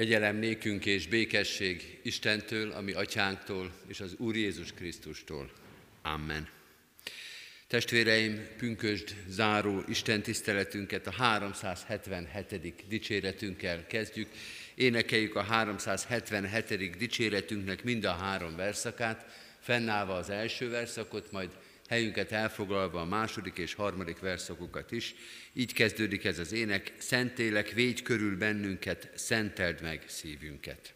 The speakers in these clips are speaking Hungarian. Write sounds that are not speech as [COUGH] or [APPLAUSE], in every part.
Kegyelem nékünk és békesség Istentől, ami atyánktól és az Úr Jézus Krisztustól. Amen. Testvéreim, pünkösd záró Isten tiszteletünket a 377. dicséretünkkel kezdjük. Énekeljük a 377. dicséretünknek mind a három verszakát, fennállva az első verszakot, majd helyünket elfoglalva a második és harmadik verszakokat is. Így kezdődik ez az ének, Szentélek, védj körül bennünket, szenteld meg szívünket.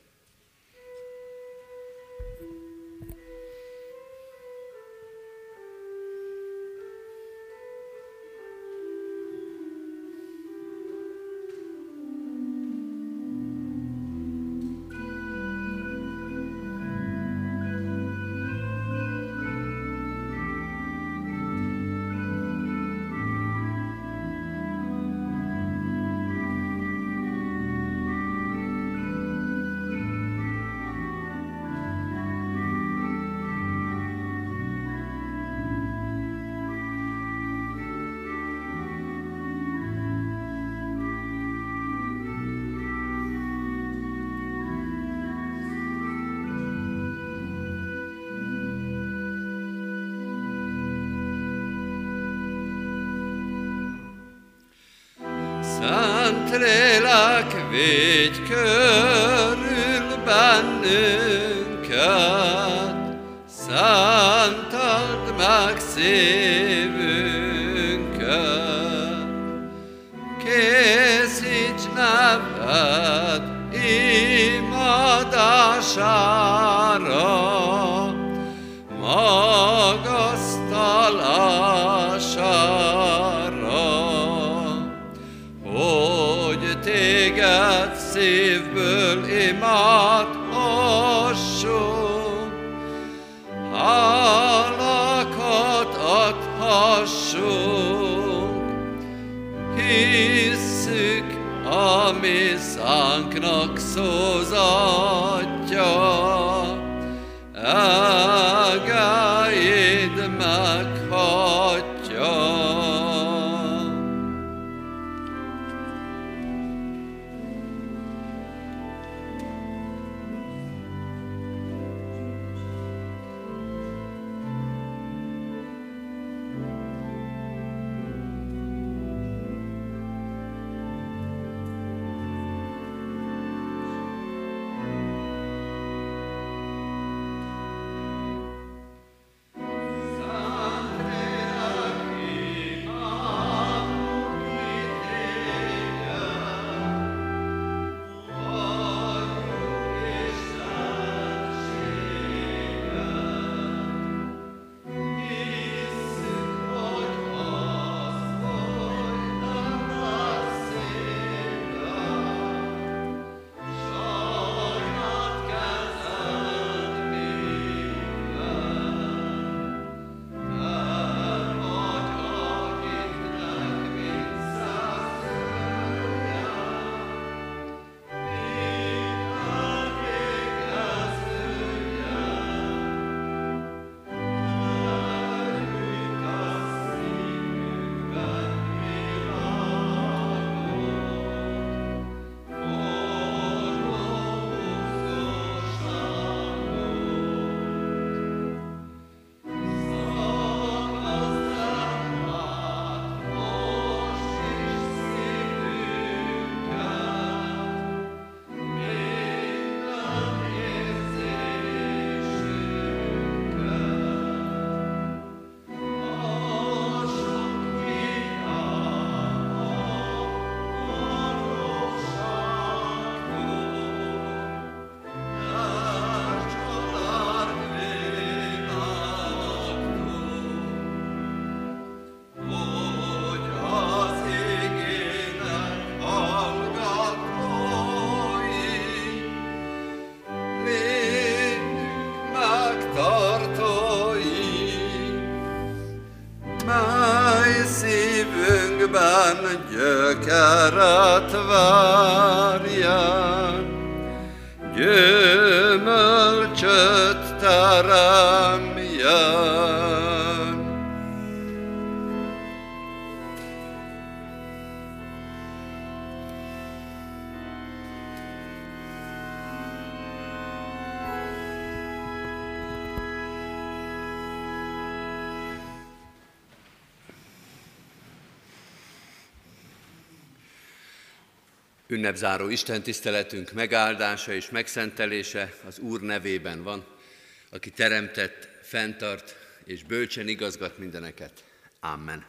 pasar. Ünnepzáró Isten tiszteletünk megáldása és megszentelése az Úr nevében van, aki teremtett, fenntart és bölcsen igazgat mindeneket. Amen.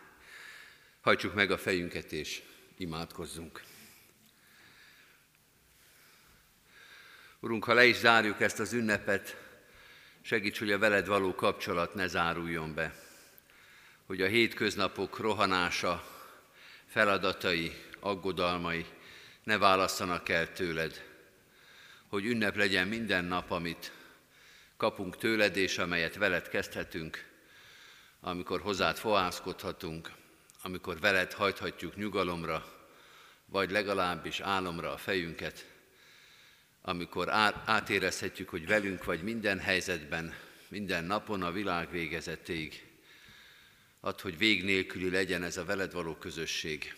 Hajtsuk meg a fejünket és imádkozzunk. Urunk, ha le is zárjuk ezt az ünnepet, segíts, hogy a veled való kapcsolat ne záruljon be, hogy a hétköznapok rohanása, feladatai, aggodalmai ne válasszanak el tőled, hogy ünnep legyen minden nap, amit kapunk tőled, és amelyet veled kezdhetünk, amikor hozzád fohászkodhatunk, amikor veled hajthatjuk nyugalomra, vagy legalábbis álomra a fejünket, amikor átérezhetjük, hogy velünk vagy minden helyzetben, minden napon a világ végezetéig. Add, hogy vég nélküli legyen ez a veled való közösség.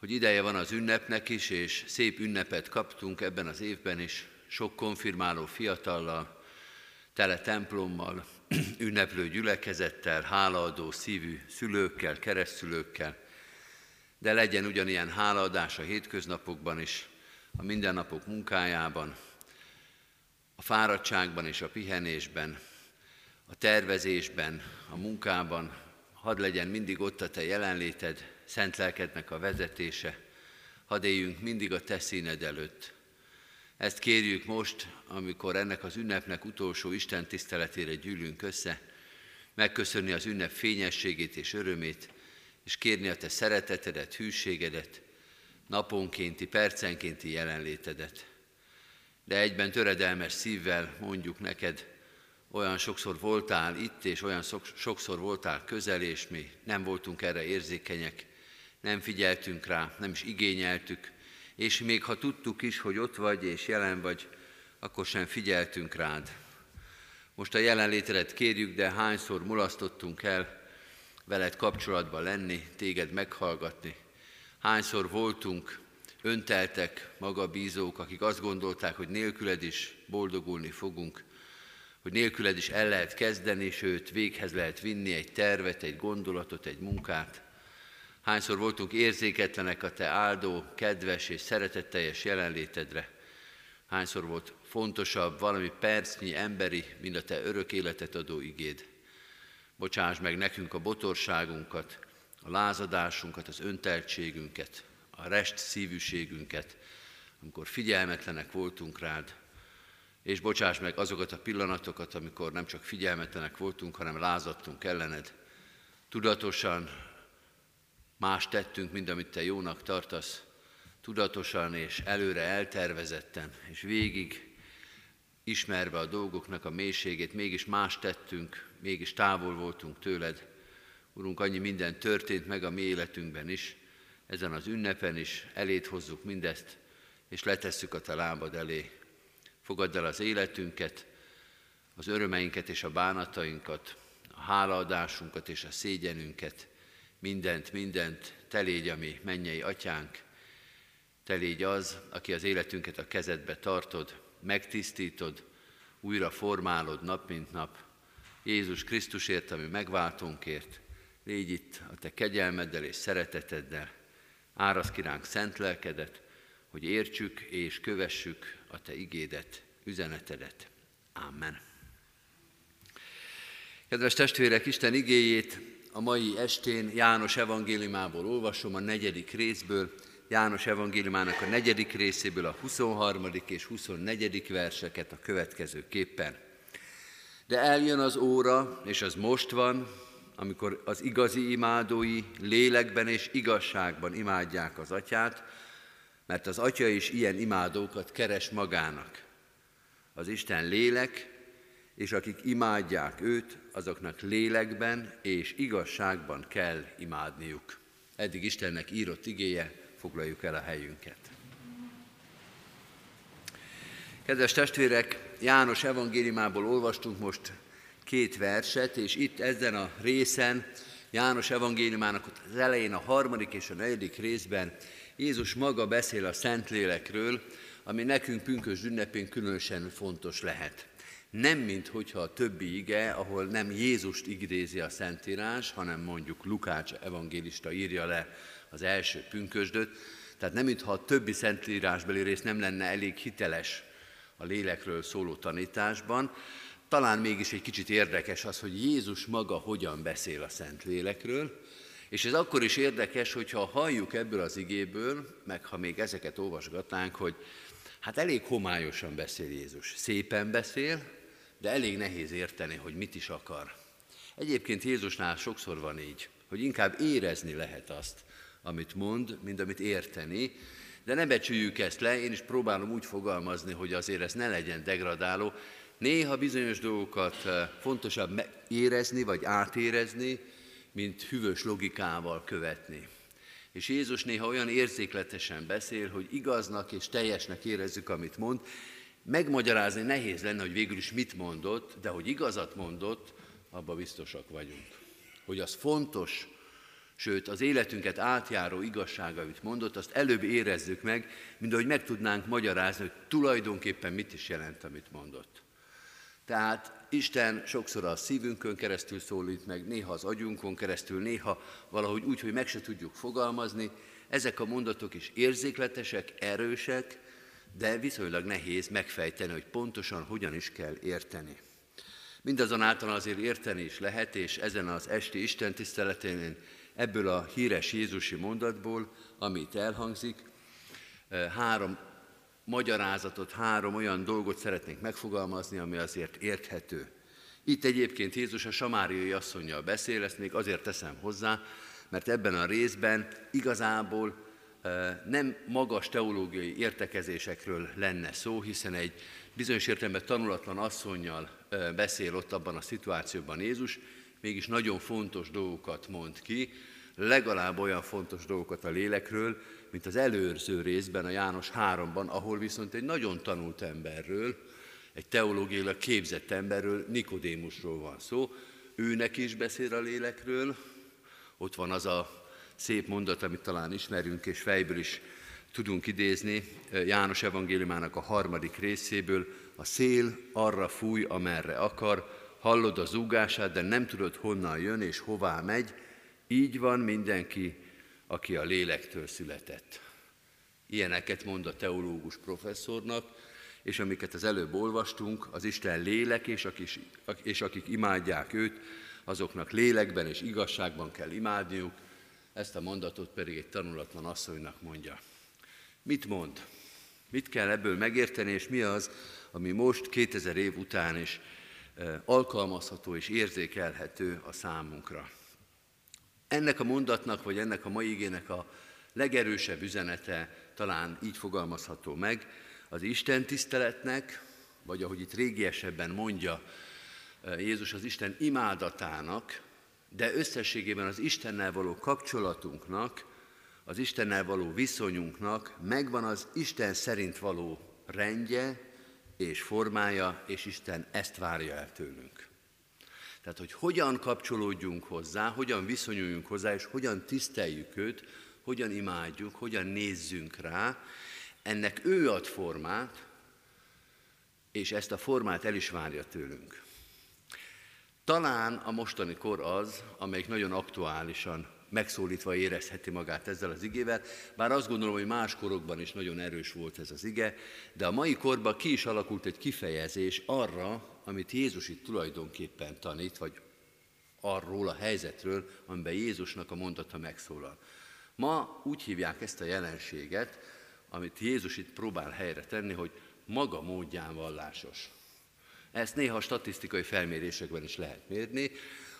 Hogy ideje van az ünnepnek is, és szép ünnepet kaptunk ebben az évben is, sok konfirmáló fiatallal, tele templommal, [CLEARS THROAT] ünneplő gyülekezettel, hálaadó szívű szülőkkel, keresztülőkkel, de legyen ugyanilyen hálaadás a hétköznapokban is, a mindennapok munkájában, a fáradtságban és a pihenésben, a tervezésben, a munkában, hadd legyen mindig ott a Te jelenléted, szent lelkednek a vezetése, hadd éljünk mindig a Te színed előtt. Ezt kérjük most, amikor ennek az ünnepnek utolsó Isten tiszteletére gyűlünk össze, megköszönni az ünnep fényességét és örömét, és kérni a Te szeretetedet, hűségedet, naponkénti, percenkénti jelenlétedet. De egyben töredelmes szívvel mondjuk neked, olyan sokszor voltál itt, és olyan sokszor voltál közel, és mi nem voltunk erre érzékenyek, nem figyeltünk rá, nem is igényeltük, és még ha tudtuk is, hogy ott vagy és jelen vagy, akkor sem figyeltünk rád. Most a jelenlétedet kérjük, de hányszor mulasztottunk el veled kapcsolatban lenni, téged meghallgatni, Hányszor voltunk önteltek, magabízók, akik azt gondolták, hogy nélküled is boldogulni fogunk, hogy nélküled is el lehet kezdeni, sőt véghez lehet vinni egy tervet, egy gondolatot, egy munkát. Hányszor voltunk érzéketlenek a Te áldó, kedves és szeretetteljes jelenlétedre. Hányszor volt fontosabb valami percnyi emberi, mint a Te örök életet adó igéd. Bocsáss meg nekünk a botorságunkat, a lázadásunkat, az önteltségünket, a rest szívűségünket, amikor figyelmetlenek voltunk rád, és bocsáss meg azokat a pillanatokat, amikor nem csak figyelmetlenek voltunk, hanem lázadtunk ellened. Tudatosan más tettünk, mint amit te jónak tartasz, tudatosan és előre eltervezetten, és végig ismerve a dolgoknak a mélységét, mégis más tettünk, mégis távol voltunk tőled. Urunk, annyi minden történt meg a mi életünkben is, ezen az ünnepen is, elét hozzuk mindezt, és letesszük a te lábad elé. Fogadd el az életünket, az örömeinket és a bánatainkat, a hálaadásunkat és a szégyenünket, mindent, mindent, te légy a mi mennyei atyánk, te légy az, aki az életünket a kezedbe tartod, megtisztítod, újra formálod nap mint nap. Jézus Krisztusért, ami megváltónkért, Légy itt a Te kegyelmeddel és szereteteddel, árasz ki ránk szent lelkedet, hogy értsük és kövessük a Te igédet, üzenetedet. Amen. Kedves testvérek, Isten igéjét a mai estén János evangéliumából olvasom, a negyedik részből, János evangéliumának a negyedik részéből a 23. és 24. verseket a következő képpen. De eljön az óra, és az most van, amikor az igazi imádói lélekben és igazságban imádják az atyát, mert az atya is ilyen imádókat keres magának. Az Isten lélek, és akik imádják őt, azoknak lélekben és igazságban kell imádniuk. Eddig Istennek írott igéje, foglaljuk el a helyünket. Kedves testvérek, János evangéliumából olvastunk most két verset, és itt ezen a részen, János evangéliumának az elején, a harmadik és a negyedik részben Jézus maga beszél a Szentlélekről, ami nekünk pünkös ünnepén különösen fontos lehet. Nem, mint hogyha a többi ige, ahol nem Jézust idézi a Szentírás, hanem mondjuk Lukács evangélista írja le az első pünkösdöt. Tehát nem mintha a többi szentírásbeli rész nem lenne elég hiteles a lélekről szóló tanításban, talán mégis egy kicsit érdekes az, hogy Jézus maga hogyan beszél a Szentlélekről, és ez akkor is érdekes, hogyha halljuk ebből az igéből, meg ha még ezeket olvasgatnánk, hogy hát elég homályosan beszél Jézus. Szépen beszél, de elég nehéz érteni, hogy mit is akar. Egyébként Jézusnál sokszor van így, hogy inkább érezni lehet azt, amit mond, mint amit érteni, de ne becsüljük ezt le, én is próbálom úgy fogalmazni, hogy azért ez ne legyen degradáló. Néha bizonyos dolgokat eh, fontosabb érezni, vagy átérezni, mint hűvös logikával követni. És Jézus néha olyan érzékletesen beszél, hogy igaznak és teljesnek érezzük, amit mond. Megmagyarázni nehéz lenne, hogy végül is mit mondott, de hogy igazat mondott, abban biztosak vagyunk. Hogy az fontos, sőt az életünket átjáró igazság, amit mondott, azt előbb érezzük meg, mint ahogy meg tudnánk magyarázni, hogy tulajdonképpen mit is jelent, amit mondott. Tehát Isten sokszor a szívünkön keresztül szólít meg, néha az agyunkon keresztül, néha valahogy úgy, hogy meg se tudjuk fogalmazni. Ezek a mondatok is érzékletesek, erősek, de viszonylag nehéz megfejteni, hogy pontosan hogyan is kell érteni. Mindazonáltal azért érteni is lehet, és ezen az esti Isten tiszteletén ebből a híres Jézusi mondatból, amit elhangzik, eh, három magyarázatot, három olyan dolgot szeretnénk megfogalmazni, ami azért érthető. Itt egyébként Jézus a samáriai asszonyjal beszél, ezt még azért teszem hozzá, mert ebben a részben igazából nem magas teológiai értekezésekről lenne szó, hiszen egy bizonyos értelemben tanulatlan asszonynal beszél ott abban a szituációban Jézus, mégis nagyon fontos dolgokat mond ki, legalább olyan fontos dolgokat a lélekről, mint az előrző részben, a János 3-ban, ahol viszont egy nagyon tanult emberről, egy teológiailag képzett emberről, Nikodémusról van szó, őnek is beszél a lélekről, ott van az a szép mondat, amit talán ismerünk, és fejből is tudunk idézni, János evangéliumának a harmadik részéből, a szél arra fúj, amerre akar, hallod az zúgását, de nem tudod honnan jön és hová megy, így van mindenki, aki a lélektől született. Ilyeneket mond a teológus professzornak, és amiket az előbb olvastunk, az Isten lélek, és akik, és akik imádják őt, azoknak lélekben és igazságban kell imádniuk, ezt a mondatot pedig egy tanulatlan asszonynak mondja. Mit mond? Mit kell ebből megérteni, és mi az, ami most 2000 év után is eh, alkalmazható és érzékelhető a számunkra? Ennek a mondatnak, vagy ennek a mai igének a legerősebb üzenete talán így fogalmazható meg, az Isten tiszteletnek, vagy ahogy itt régiesebben mondja eh, Jézus az Isten imádatának, de összességében az Istennel való kapcsolatunknak, az Istennel való viszonyunknak megvan az Isten szerint való rendje és formája, és Isten ezt várja el tőlünk. Tehát, hogy hogyan kapcsolódjunk hozzá, hogyan viszonyuljunk hozzá, és hogyan tiszteljük őt, hogyan imádjuk, hogyan nézzünk rá, ennek ő ad formát, és ezt a formát el is várja tőlünk. Talán a mostani kor az, amelyik nagyon aktuálisan megszólítva érezheti magát ezzel az igével, bár azt gondolom, hogy más korokban is nagyon erős volt ez az ige, de a mai korban ki is alakult egy kifejezés arra, amit Jézus itt tulajdonképpen tanít, vagy arról a helyzetről, amiben Jézusnak a mondata megszólal. Ma úgy hívják ezt a jelenséget, amit Jézus itt próbál helyre tenni, hogy maga módján vallásos. Ezt néha statisztikai felmérésekben is lehet mérni,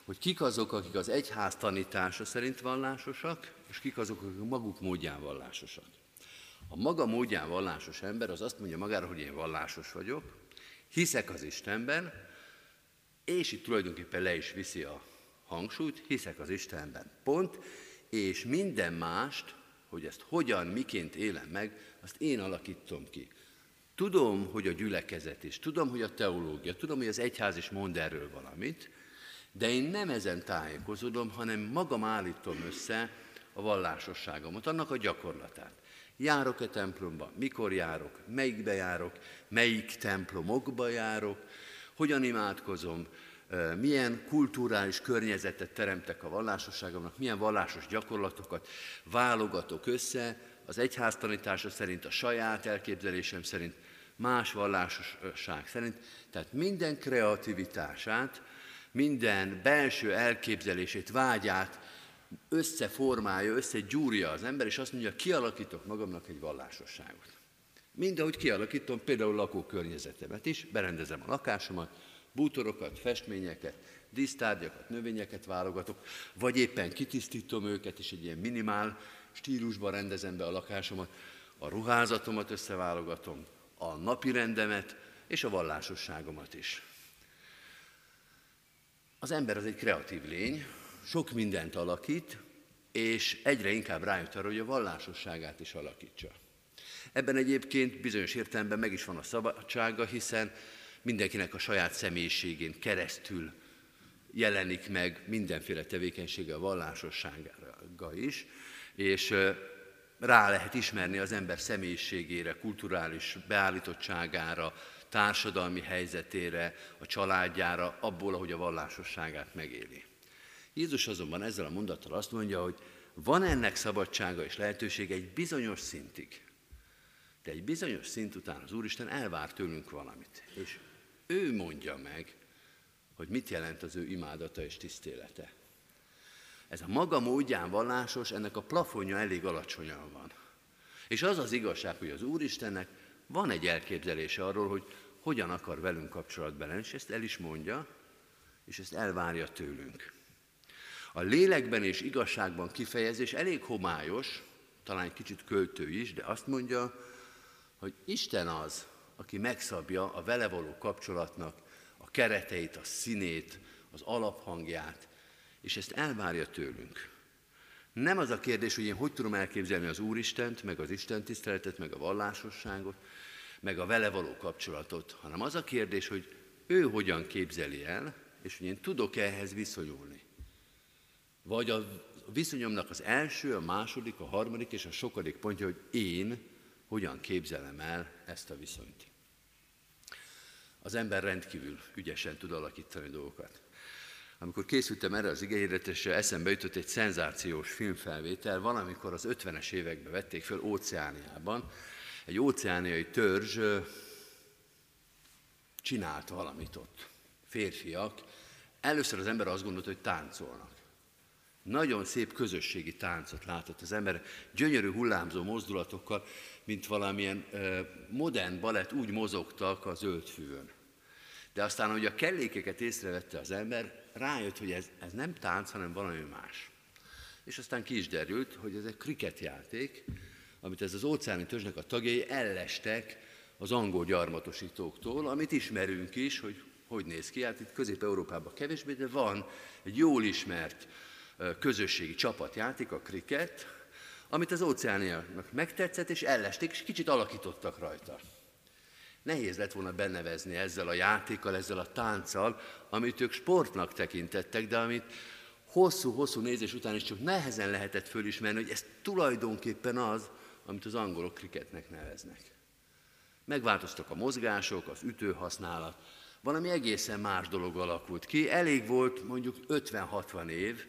hogy kik azok, akik az egyház tanítása szerint vallásosak, és kik azok, akik maguk módján vallásosak. A maga módján vallásos ember az azt mondja magára, hogy én vallásos vagyok, hiszek az Istenben, és itt tulajdonképpen le is viszi a hangsúlyt, hiszek az Istenben. Pont, és minden mást, hogy ezt hogyan, miként élem meg, azt én alakítom ki. Tudom, hogy a gyülekezet is, tudom, hogy a teológia, tudom, hogy az egyház is mond erről valamit, de én nem ezen tájékozódom, hanem magam állítom össze a vallásosságomat, annak a gyakorlatát. Járok-e templomba? Mikor járok? Melyikbe járok? Melyik templomokba járok? Hogyan imádkozom? Milyen kulturális környezetet teremtek a vallásosságomnak? Milyen vallásos gyakorlatokat válogatok össze az egyház tanítása szerint, a saját elképzelésem szerint, más vallásosság szerint. Tehát minden kreativitását, minden belső elképzelését, vágyát összeformálja, összegyúrja az ember, és azt mondja, kialakítok magamnak egy vallásosságot. Mindahogy kialakítom például lakókörnyezetemet is, berendezem a lakásomat, bútorokat, festményeket, dísztárgyakat, növényeket válogatok, vagy éppen kitisztítom őket, és egy ilyen minimál stílusban rendezem be a lakásomat, a ruházatomat összeválogatom, a napi rendemet és a vallásosságomat is. Az ember az egy kreatív lény, sok mindent alakít, és egyre inkább rájött arra, hogy a vallásosságát is alakítsa. Ebben egyébként bizonyos értelemben meg is van a szabadsága, hiszen mindenkinek a saját személyiségén keresztül jelenik meg mindenféle tevékenysége a vallásossága is, és rá lehet ismerni az ember személyiségére, kulturális beállítottságára, társadalmi helyzetére, a családjára, abból, ahogy a vallásosságát megéli. Jézus azonban ezzel a mondattal azt mondja, hogy van ennek szabadsága és lehetősége egy bizonyos szintig. De egy bizonyos szint után az Úristen elvár tőlünk valamit. És ő mondja meg, hogy mit jelent az ő imádata és tisztélete. Ez a maga módján vallásos, ennek a plafonja elég alacsonyan van. És az az igazság, hogy az Úristennek van egy elképzelése arról, hogy hogyan akar velünk kapcsolatban lenni, és ezt el is mondja, és ezt elvárja tőlünk. A lélekben és igazságban kifejezés elég homályos, talán egy kicsit költő is, de azt mondja, hogy Isten az, aki megszabja a vele való kapcsolatnak a kereteit, a színét, az alaphangját, és ezt elvárja tőlünk. Nem az a kérdés, hogy én hogy tudom elképzelni az Úristent, meg az Isten tiszteletet, meg a vallásosságot, meg a vele való kapcsolatot, hanem az a kérdés, hogy ő hogyan képzeli el, és hogy én tudok ehhez viszonyulni. Vagy a viszonyomnak az első, a második, a harmadik és a sokadik pontja, hogy én hogyan képzelem el ezt a viszonyt. Az ember rendkívül ügyesen tud alakítani dolgokat. Amikor készültem erre az igényhirdetésre, eszembe jutott egy szenzációs filmfelvétel, valamikor az 50-es években vették föl Óceániában. Egy óceániai törzs csinált valamit ott. Férfiak. Először az ember azt gondolta, hogy táncolnak. Nagyon szép közösségi táncot látott az ember, gyönyörű hullámzó mozdulatokkal, mint valamilyen modern balett úgy mozogtak a zöld fűvön. De aztán, hogy a kellékeket észrevette az ember, rájött, hogy ez, ez nem tánc, hanem valami más. És aztán ki is derült, hogy ez egy kriketjáték, amit ez az óceáni törzsnek a tagjai ellestek az angol gyarmatosítóktól, amit ismerünk is, hogy hogy néz ki. Hát itt Közép-Európában kevésbé, de van egy jól ismert közösségi csapatjáték, a kriket, amit az óceániaknak megtetszett, és ellesték, és kicsit alakítottak rajta. Nehéz lett volna benevezni ezzel a játékkal, ezzel a tánccal, amit ők sportnak tekintettek, de amit hosszú-hosszú nézés után is csak nehezen lehetett fölismerni, hogy ez tulajdonképpen az, amit az angolok kriketnek neveznek. Megváltoztak a mozgások, az ütőhasználat, valami egészen más dolog alakult ki. Elég volt mondjuk 50-60 év,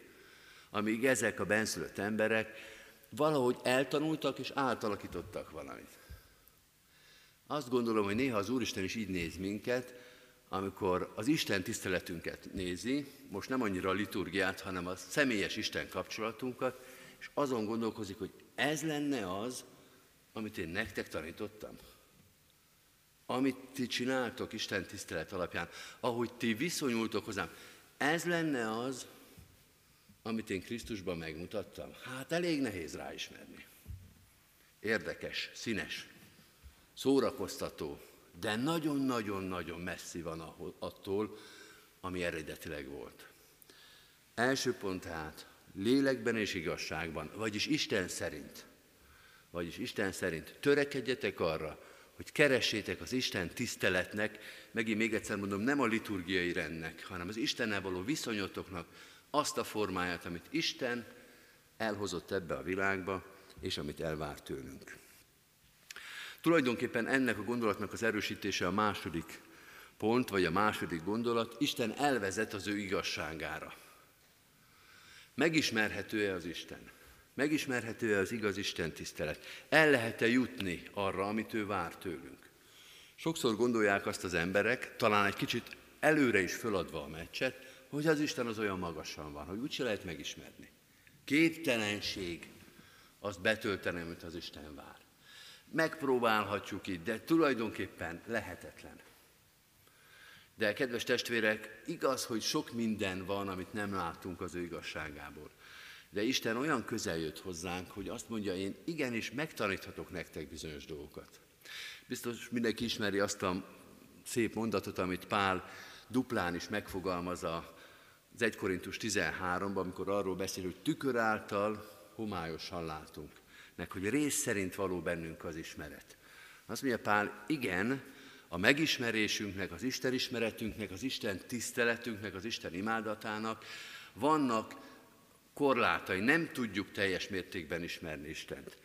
amíg ezek a benszülött emberek valahogy eltanultak és átalakítottak valamit. Azt gondolom, hogy néha az Úristen is így néz minket, amikor az Isten tiszteletünket nézi, most nem annyira a liturgiát, hanem a személyes Isten kapcsolatunkat, és azon gondolkozik, hogy ez lenne az, amit én nektek tanítottam. Amit ti csináltok Isten tisztelet alapján, ahogy ti viszonyultok hozzám, ez lenne az, amit én Krisztusban megmutattam? Hát elég nehéz ráismerni. Érdekes, színes, szórakoztató, de nagyon-nagyon-nagyon messzi van attól, ami eredetileg volt. Első pont tehát, lélekben és igazságban, vagyis Isten szerint, vagyis Isten szerint törekedjetek arra, hogy keressétek az Isten tiszteletnek, megint még egyszer mondom, nem a liturgiai rendnek, hanem az Istennel való viszonyotoknak azt a formáját, amit Isten elhozott ebbe a világba, és amit elvár tőlünk. Tulajdonképpen ennek a gondolatnak az erősítése a második pont, vagy a második gondolat, Isten elvezet az ő igazságára. Megismerhető-e az Isten? Megismerhető-e az igaz Isten tisztelet? El lehet-e jutni arra, amit ő vár tőlünk? Sokszor gondolják azt az emberek, talán egy kicsit előre is föladva a meccset, hogy az Isten az olyan magasan van, hogy úgyse lehet megismerni. Képtelenség azt betölteni, amit az Isten vár. Megpróbálhatjuk itt, de tulajdonképpen lehetetlen. De kedves testvérek, igaz, hogy sok minden van, amit nem látunk az ő igazságából. De Isten olyan közel jött hozzánk, hogy azt mondja, én igenis megtaníthatok nektek bizonyos dolgokat. Biztos mindenki ismeri azt a szép mondatot, amit Pál duplán is megfogalmaz az 1 Korintus 13-ban, amikor arról beszél, hogy tükör által homályosan látunk, meg hogy rész szerint való bennünk az ismeret. Azt mondja Pál, igen, a megismerésünknek, az Isten ismeretünknek, az Isten tiszteletünknek, az Isten imádatának vannak korlátai, nem tudjuk teljes mértékben ismerni Istent.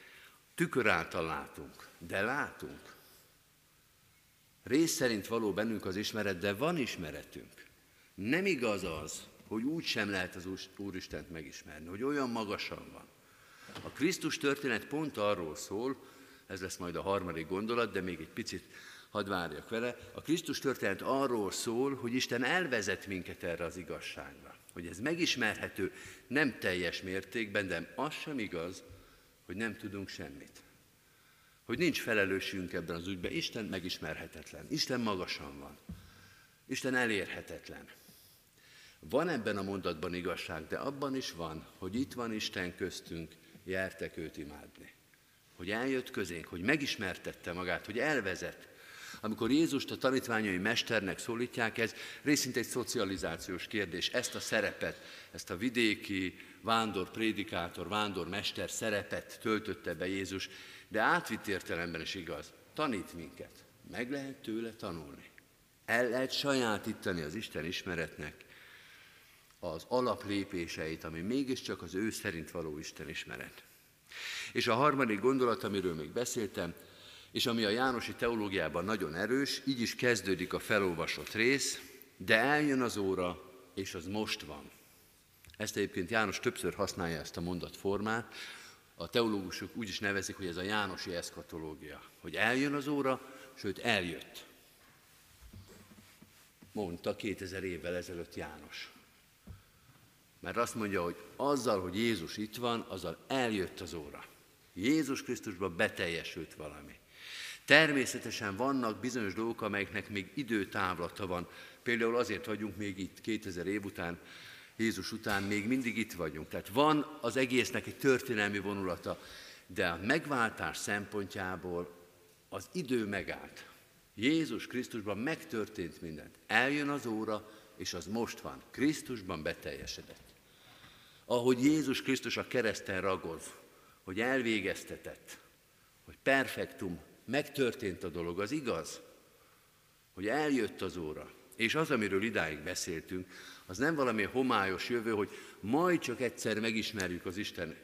Tükör által látunk, de látunk. Rész szerint való bennünk az ismeret, de van ismeretünk. Nem igaz az, hogy úgy sem lehet az Úristent megismerni, hogy olyan magasan van. A Krisztus történet pont arról szól, ez lesz majd a harmadik gondolat, de még egy picit hadd várjak vele. A Krisztus történet arról szól, hogy Isten elvezet minket erre az igazságra. Hogy ez megismerhető nem teljes mértékben, de az sem igaz, hogy nem tudunk semmit. Hogy nincs felelősségünk ebben az ügyben. Isten megismerhetetlen. Isten magasan van. Isten elérhetetlen. Van ebben a mondatban igazság, de abban is van, hogy itt van Isten köztünk, jártek őt imádni. Hogy eljött közénk, hogy megismertette magát, hogy elvezet. Amikor Jézust a tanítványai mesternek szólítják, ez részint egy szocializációs kérdés. Ezt a szerepet, ezt a vidéki vándor prédikátor, vándor mester szerepet töltötte be Jézus, de átvitt értelemben is igaz. Tanít minket. Meg lehet tőle tanulni. El lehet sajátítani az Isten ismeretnek az alaplépéseit, ami mégiscsak az ő szerint való Isten ismeret. És a harmadik gondolat, amiről még beszéltem, és ami a Jánosi teológiában nagyon erős, így is kezdődik a felolvasott rész, de eljön az óra, és az most van. Ezt egyébként János többször használja ezt a mondatformát, a teológusok úgy is nevezik, hogy ez a Jánosi eszkatológia, hogy eljön az óra, sőt eljött. Mondta 2000 évvel ezelőtt János. Mert azt mondja, hogy azzal, hogy Jézus itt van, azzal eljött az óra. Jézus Krisztusban beteljesült valami. Természetesen vannak bizonyos dolgok, amelyeknek még időtávlata van. Például azért vagyunk még itt 2000 év után, Jézus után még mindig itt vagyunk. Tehát van az egésznek egy történelmi vonulata, de a megváltás szempontjából az idő megállt. Jézus Krisztusban megtörtént mindent. Eljön az óra, és az most van. Krisztusban beteljesedett. Ahogy Jézus Krisztus a kereszten ragoz, hogy elvégeztetett, hogy perfektum, megtörtént a dolog, az igaz, hogy eljött az óra, és az, amiről idáig beszéltünk, az nem valami homályos jövő, hogy majd csak egyszer megismerjük az Isten,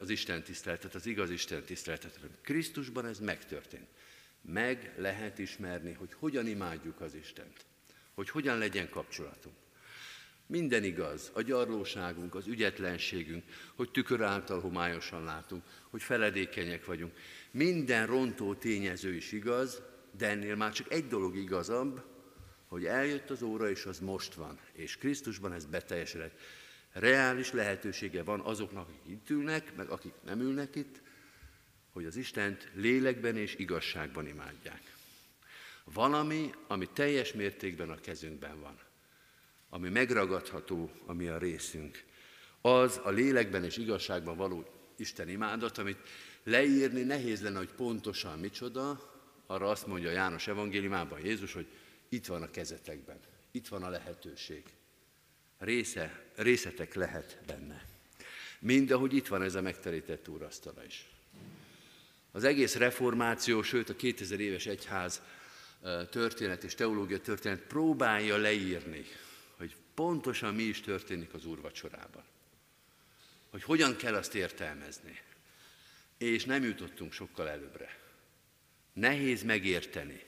az Isten tiszteletet, az igaz Isten tiszteletet. Krisztusban ez megtörtént. Meg lehet ismerni, hogy hogyan imádjuk az Istent, hogy hogyan legyen kapcsolatunk. Minden igaz, a gyarlóságunk, az ügyetlenségünk, hogy tükör által homályosan látunk, hogy feledékenyek vagyunk. Minden rontó tényező is igaz, de ennél már csak egy dolog igazabb, hogy eljött az óra, és az most van, és Krisztusban ez beteljesedett. Reális lehetősége van azoknak, akik itt ülnek, meg akik nem ülnek itt, hogy az Istent lélekben és igazságban imádják. Valami, ami teljes mértékben a kezünkben van ami megragadható, ami a részünk. Az a lélekben és igazságban való Isten imádat, amit leírni nehéz lenne, hogy pontosan micsoda, arra azt mondja János evangéliumában Jézus, hogy itt van a kezetekben, itt van a lehetőség. Része, részetek lehet benne. Mind ahogy itt van ez a megterített úrasztala is. Az egész reformáció, sőt a 2000 éves egyház történet és teológia történet próbálja leírni pontosan mi is történik az úrvacsorában. Hogy hogyan kell azt értelmezni. És nem jutottunk sokkal előbbre. Nehéz megérteni.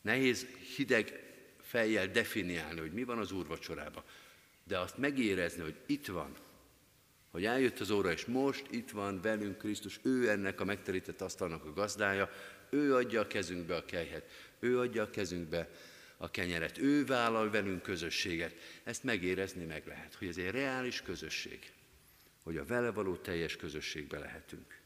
Nehéz hideg fejjel definiálni, hogy mi van az úrvacsorában. De azt megérezni, hogy itt van, hogy eljött az óra, és most itt van velünk Krisztus, ő ennek a megterített asztalnak a gazdája, ő adja a kezünkbe a kejhet, ő adja a kezünkbe a kenyeret, ő vállal velünk közösséget. Ezt megérezni meg lehet, hogy ez egy reális közösség, hogy a vele való teljes közösségbe lehetünk.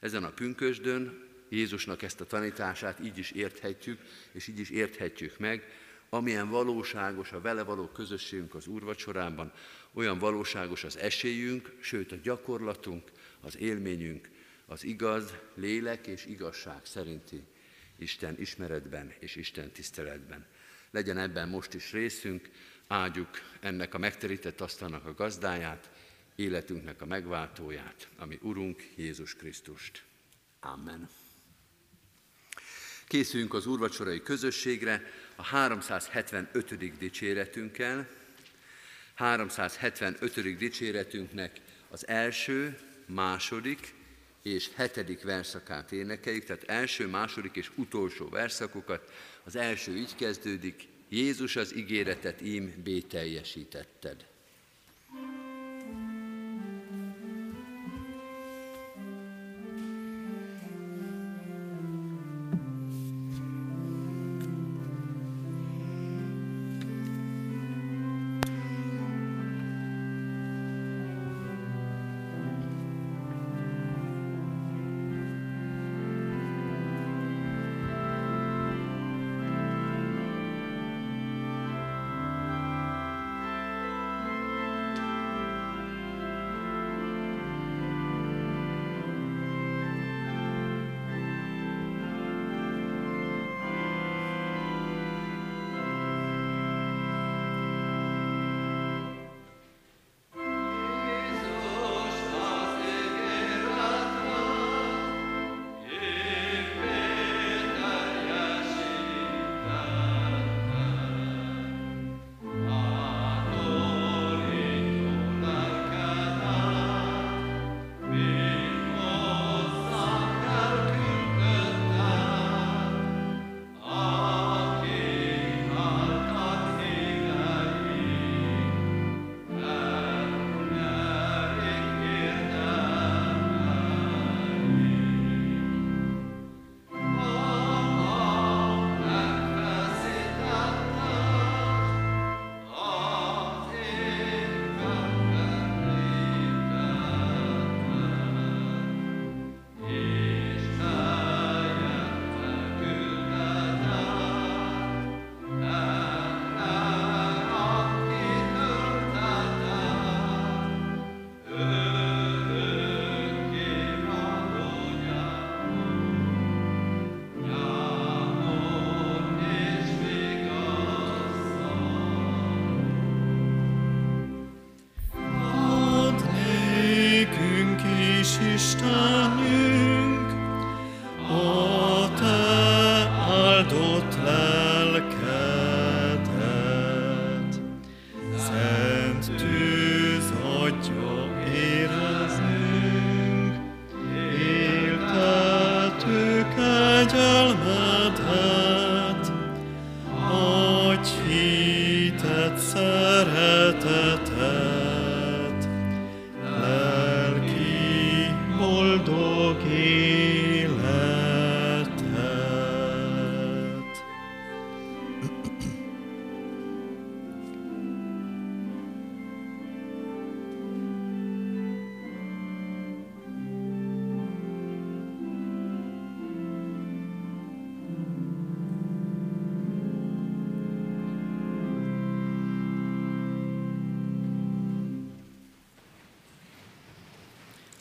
Ezen a pünkösdön Jézusnak ezt a tanítását így is érthetjük, és így is érthetjük meg, amilyen valóságos a vele való közösségünk az úrvacsorában, olyan valóságos az esélyünk, sőt a gyakorlatunk, az élményünk, az igaz, lélek és igazság szerinti Isten ismeretben és Isten tiszteletben. Legyen ebben most is részünk, áldjuk ennek a megterített asztalnak a gazdáját, életünknek a megváltóját, ami Urunk Jézus Krisztust. Amen. Készüljünk az úrvacsorai közösségre a 375. dicséretünkkel. 375. dicséretünknek az első, második és hetedik verszakát énekeljük, tehát első, második és utolsó verszakokat. Az első így kezdődik, Jézus az ígéretet ím bételjesítetted.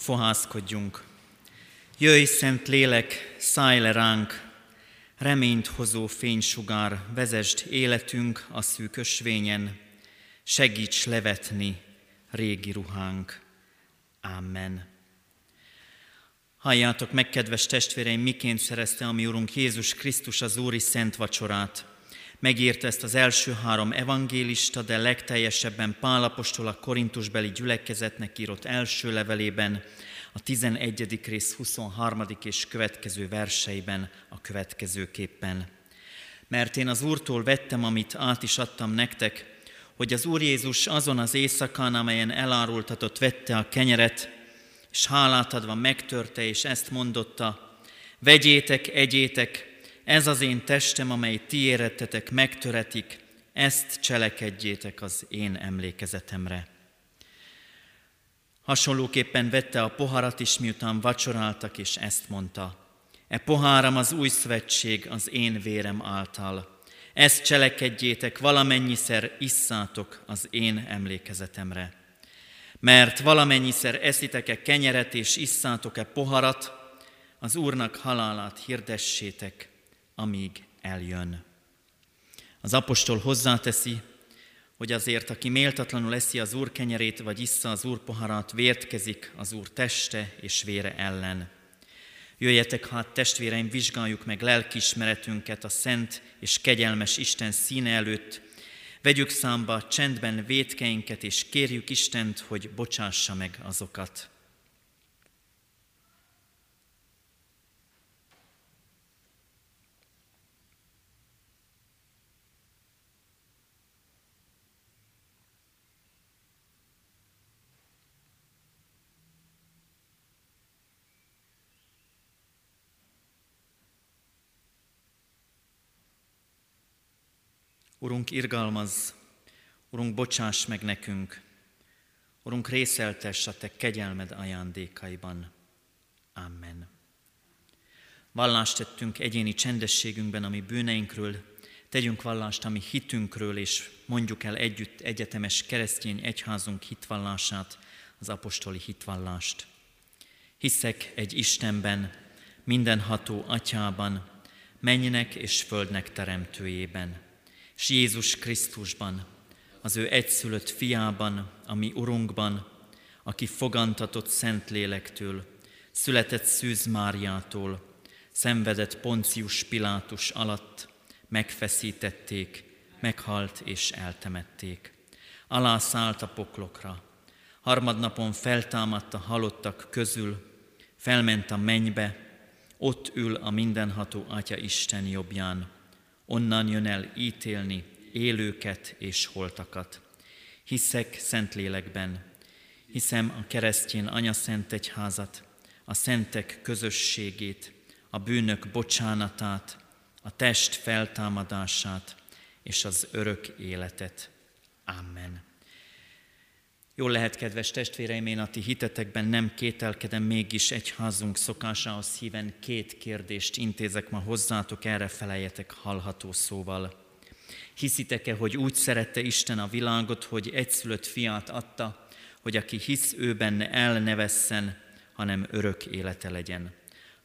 Fohászkodjunk. Jöjj, Szent Lélek, szállj le ránk, reményt hozó fénysugár, vezesd életünk a szűk ösvényen, segíts levetni régi ruhánk. Amen. Halljátok meg, kedves testvéreim, miként szerezte a mi Urunk Jézus Krisztus az Úri Szent Vacsorát. Megírta ezt az első három evangélista, de legteljesebben Pálapostól a Korintusbeli gyülekezetnek írott első levelében, a 11. rész 23. és következő verseiben a következőképpen. Mert én az Úrtól vettem, amit át is adtam nektek, hogy az Úr Jézus azon az éjszakán, amelyen elárultatott, vette a kenyeret, és hálát adva megtörte, és ezt mondotta, vegyétek, egyétek, ez az én testem, amely ti érettetek, megtöretik, ezt cselekedjétek az én emlékezetemre. Hasonlóképpen vette a poharat is, miután vacsoráltak, és ezt mondta, e poháram az új szövetség az én vérem által. Ezt cselekedjétek, valamennyiszer isszátok az én emlékezetemre. Mert valamennyiszer eszitek-e kenyeret és isszátok-e poharat, az Úrnak halálát hirdessétek, amíg eljön. Az apostol hozzáteszi, hogy azért, aki méltatlanul eszi az Úr kenyerét, vagy issza az Úr poharat, vértkezik az Úr teste és vére ellen. Jöjjetek hát, testvéreim, vizsgáljuk meg lelkismeretünket a szent és kegyelmes Isten színe előtt, vegyük számba csendben vétkeinket, és kérjük Istent, hogy bocsássa meg azokat. Urunk, irgalmaz, Urunk, bocsáss meg nekünk, Urunk, részeltess a Te kegyelmed ajándékaiban. Amen. Vallást tettünk egyéni csendességünkben, ami bűneinkről, tegyünk vallást, ami hitünkről, és mondjuk el együtt egyetemes keresztény egyházunk hitvallását, az apostoli hitvallást. Hiszek egy Istenben, mindenható atyában, mennynek és földnek teremtőjében, és Jézus Krisztusban, az ő egyszülött fiában, ami Urunkban, aki fogantatott Szentlélektől, született Szűz Máriától, szenvedett Poncius Pilátus alatt, megfeszítették, meghalt és eltemették. Alászállt a poklokra, harmadnapon feltámadt a halottak közül, felment a mennybe, ott ül a mindenható Atya Isten jobbján, onnan jön el ítélni élőket és holtakat. Hiszek Szentlélekben, hiszem a keresztjén Anya Szent Egyházat, a szentek közösségét, a bűnök bocsánatát, a test feltámadását és az örök életet. Amen. Jól lehet, kedves testvéreim, én a ti hitetekben nem kételkedem, mégis egyházunk szokásához híven két kérdést intézek ma hozzátok, erre feleljetek hallható szóval. Hiszitek-e, hogy úgy szerette Isten a világot, hogy egyszülött fiát adta, hogy aki hisz ő benne el ne vesszen, hanem örök élete legyen?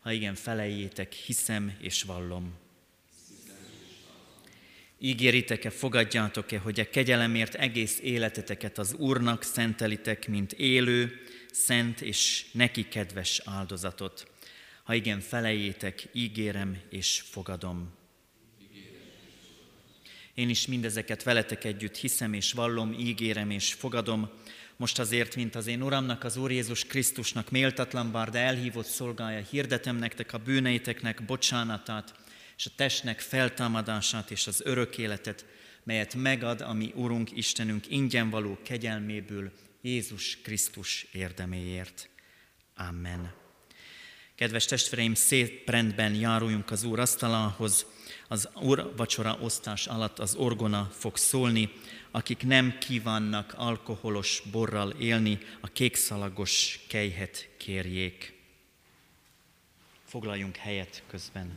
Ha igen, felejétek, hiszem és vallom. Ígéritek-e, fogadjátok-e, hogy a kegyelemért egész életeteket az Úrnak szentelitek, mint élő, szent és neki kedves áldozatot? Ha igen, felejétek, ígérem és fogadom. Én is mindezeket veletek együtt hiszem és vallom, ígérem és fogadom, most azért, mint az én Uramnak, az Úr Jézus Krisztusnak méltatlan bár, de elhívott szolgája, hirdetem nektek a bűneiteknek bocsánatát, és a testnek feltámadását és az örök életet, melyet megad a mi Urunk Istenünk ingyen való kegyelméből Jézus Krisztus érdeméért. Amen. Kedves testvéreim, szép rendben járuljunk az Úr asztalához. Az Úr vacsora osztás alatt az orgona fog szólni. Akik nem kívánnak alkoholos borral élni, a kékszalagos kejhet kérjék. Foglaljunk helyet közben.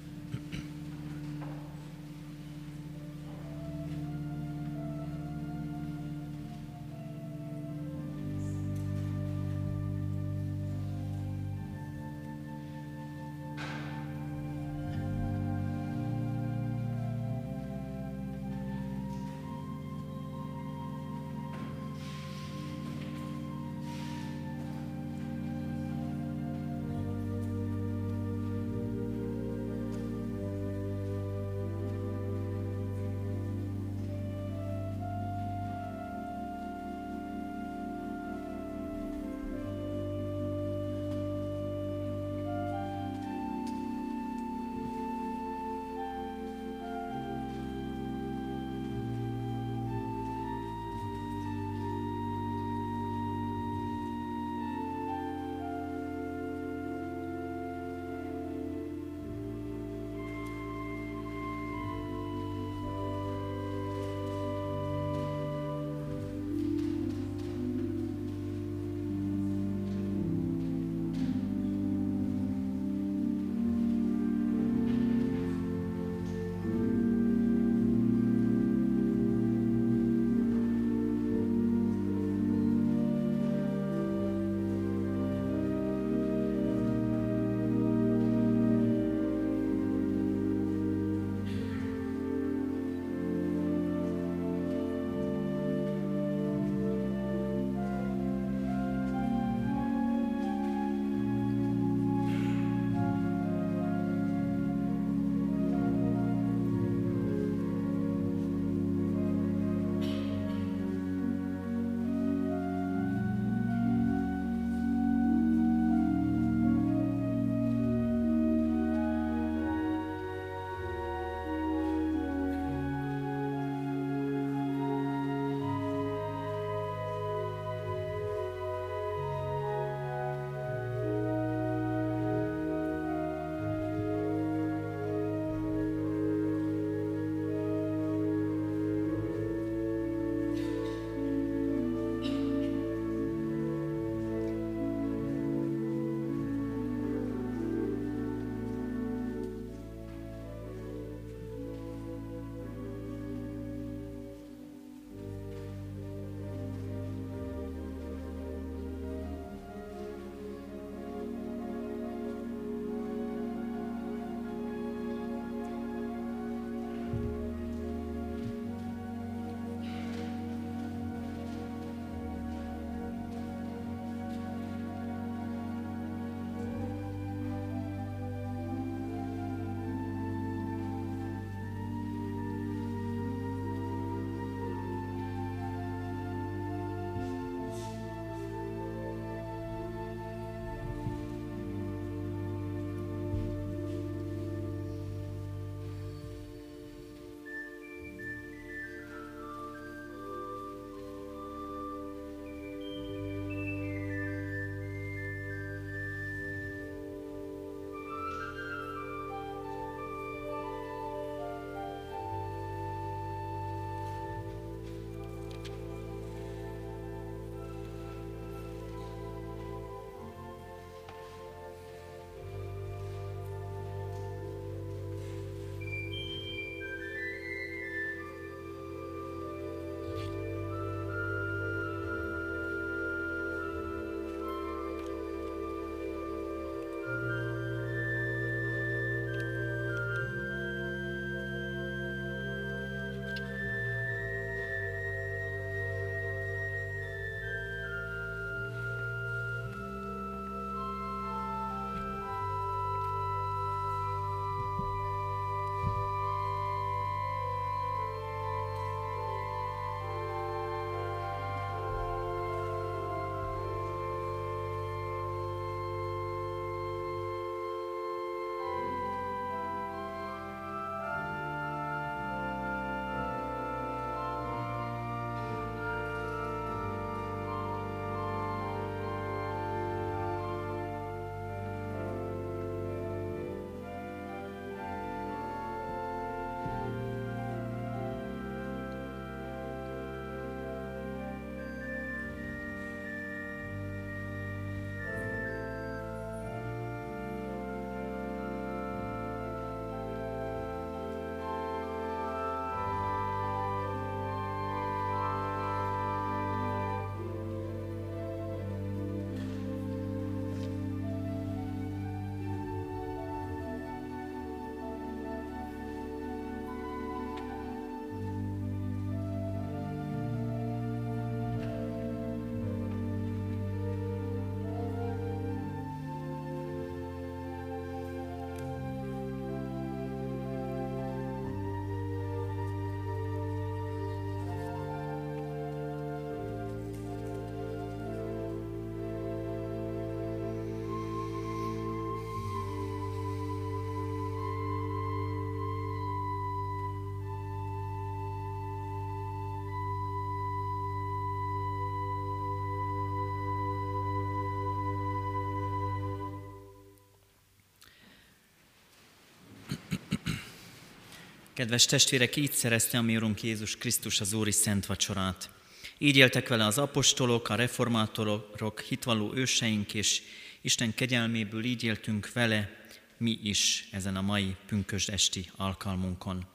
Kedves testvérek, így szerezte a mi Urunk Jézus Krisztus az Úri Szent Vacsorát. Így éltek vele az apostolok, a reformátorok, hitvalló őseink, és Isten kegyelméből így éltünk vele mi is ezen a mai pünkösd esti alkalmunkon.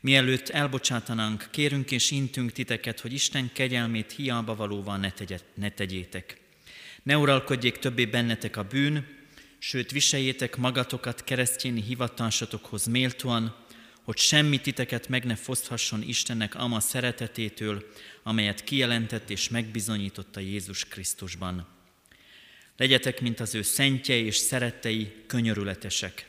Mielőtt elbocsátanánk, kérünk és intünk titeket, hogy Isten kegyelmét hiába valóval ne, tegyet, ne tegyétek. Ne uralkodjék többé bennetek a bűn, sőt viseljétek magatokat keresztjéni hivatásotokhoz méltóan, hogy semmi titeket meg ne foszthasson Istennek ama szeretetétől, amelyet kijelentett és megbizonyította Jézus Krisztusban. Legyetek, mint az ő szentjei és szerettei, könyörületesek.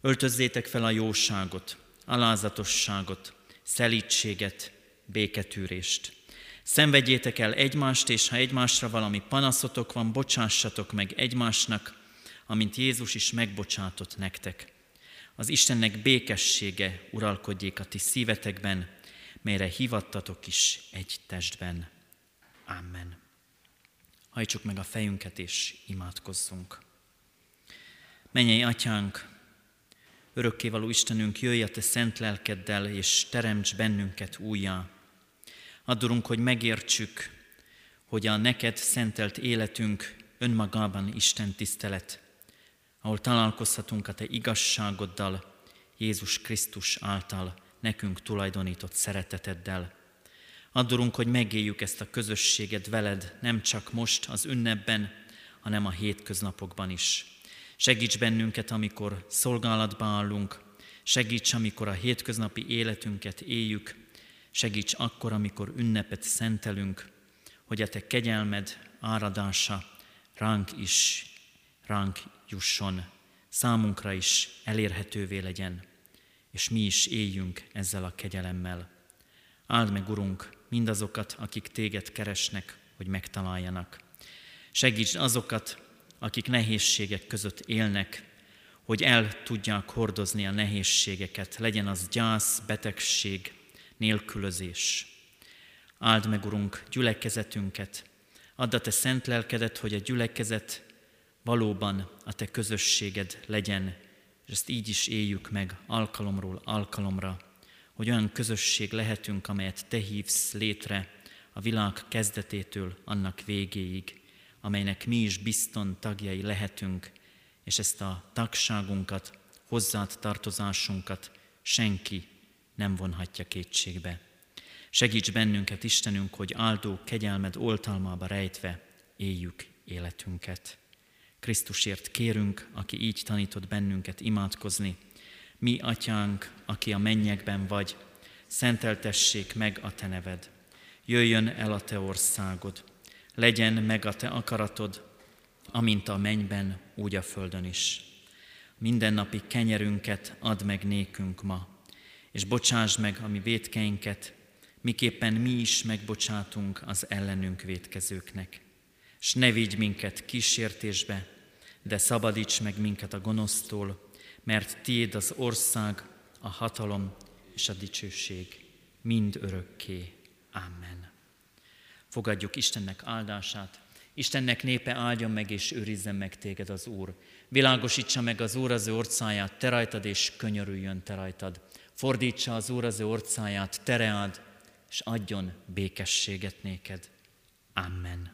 Öltözzétek fel a jóságot, alázatosságot, szelítséget, béketűrést. Szenvedjétek el egymást, és ha egymásra valami panaszotok van, bocsássatok meg egymásnak, amint Jézus is megbocsátott nektek. Az Istennek békessége uralkodjék a ti szívetekben, melyre hivattatok is egy testben. Amen. Hajtsuk meg a fejünket és imádkozzunk. Menjei atyánk, örökkévaló Istenünk, jöjj a te szent lelkeddel, és teremts bennünket újjá. Addurunk, hogy megértsük, hogy a neked szentelt életünk önmagában Isten tisztelet, ahol találkozhatunk a Te igazságoddal, Jézus Krisztus által nekünk tulajdonított szereteteddel. Addurunk, hogy megéljük ezt a közösséget veled, nem csak most az ünnepben, hanem a hétköznapokban is. Segíts bennünket, amikor szolgálatba állunk, segíts, amikor a hétköznapi életünket éljük, segíts akkor, amikor ünnepet szentelünk, hogy a Te kegyelmed áradása ránk is, ránk jusson, számunkra is elérhetővé legyen, és mi is éljünk ezzel a kegyelemmel. Áld meg, Urunk, mindazokat, akik téged keresnek, hogy megtaláljanak. Segíts azokat, akik nehézségek között élnek, hogy el tudják hordozni a nehézségeket, legyen az gyász, betegség, nélkülözés. Áld meg, Urunk, gyülekezetünket, add a Te szent lelkedet, hogy a gyülekezet valóban a Te közösséged legyen, és ezt így is éljük meg alkalomról alkalomra, hogy olyan közösség lehetünk, amelyet Te hívsz létre a világ kezdetétől annak végéig, amelynek mi is bizton tagjai lehetünk, és ezt a tagságunkat, hozzád tartozásunkat senki nem vonhatja kétségbe. Segíts bennünket, Istenünk, hogy áldó kegyelmed oltalmába rejtve éljük életünket. Krisztusért kérünk, aki így tanított bennünket imádkozni. Mi, atyánk, aki a mennyekben vagy, szenteltessék meg a te neved. Jöjjön el a te országod, legyen meg a te akaratod, amint a mennyben, úgy a földön is. Mindennapi kenyerünket add meg nékünk ma, és bocsásd meg a mi védkeinket, miképpen mi is megbocsátunk az ellenünk védkezőknek. S ne vigy minket kísértésbe, de szabadíts meg minket a gonosztól, mert tiéd az ország, a hatalom és a dicsőség mind örökké. Amen. Fogadjuk Istennek áldását. Istennek népe áldjon meg és őrizzen meg téged az Úr. Világosítsa meg az Úr az ő orcáját, te rajtad, és könyörüljön te rajtad. Fordítsa az Úr az ő orcáját, teread, és adjon békességet néked. Amen.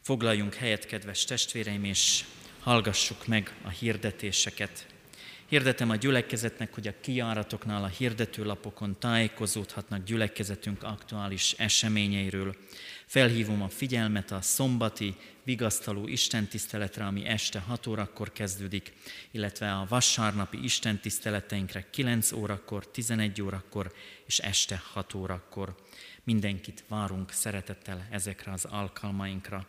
Foglaljunk helyet, kedves testvéreim, és hallgassuk meg a hirdetéseket. Hirdetem a gyülekezetnek, hogy a kiáratoknál a hirdetőlapokon tájékozódhatnak gyülekezetünk aktuális eseményeiről. Felhívom a figyelmet a szombati vigasztaló istentiszteletre, ami este 6 órakor kezdődik, illetve a vasárnapi istentiszteleteinkre 9 órakor, 11 órakor és este 6 órakor. Mindenkit várunk szeretettel ezekre az alkalmainkra.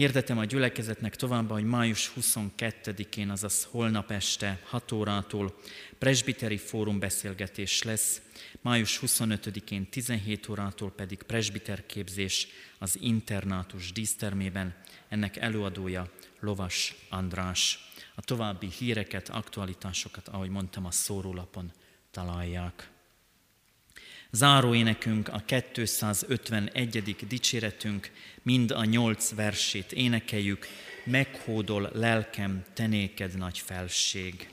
Hirdetem a gyülekezetnek továbbá, hogy május 22-én, azaz holnap este 6 órától presbiteri fórum beszélgetés lesz, május 25-én 17 órától pedig presbiterképzés az internátus dísztermében, ennek előadója Lovas András. A további híreket, aktualitásokat, ahogy mondtam, a szórólapon találják. Záró énekünk a 251. dicséretünk, mind a nyolc versét énekeljük, meghódol lelkem, tenéked nagy felség.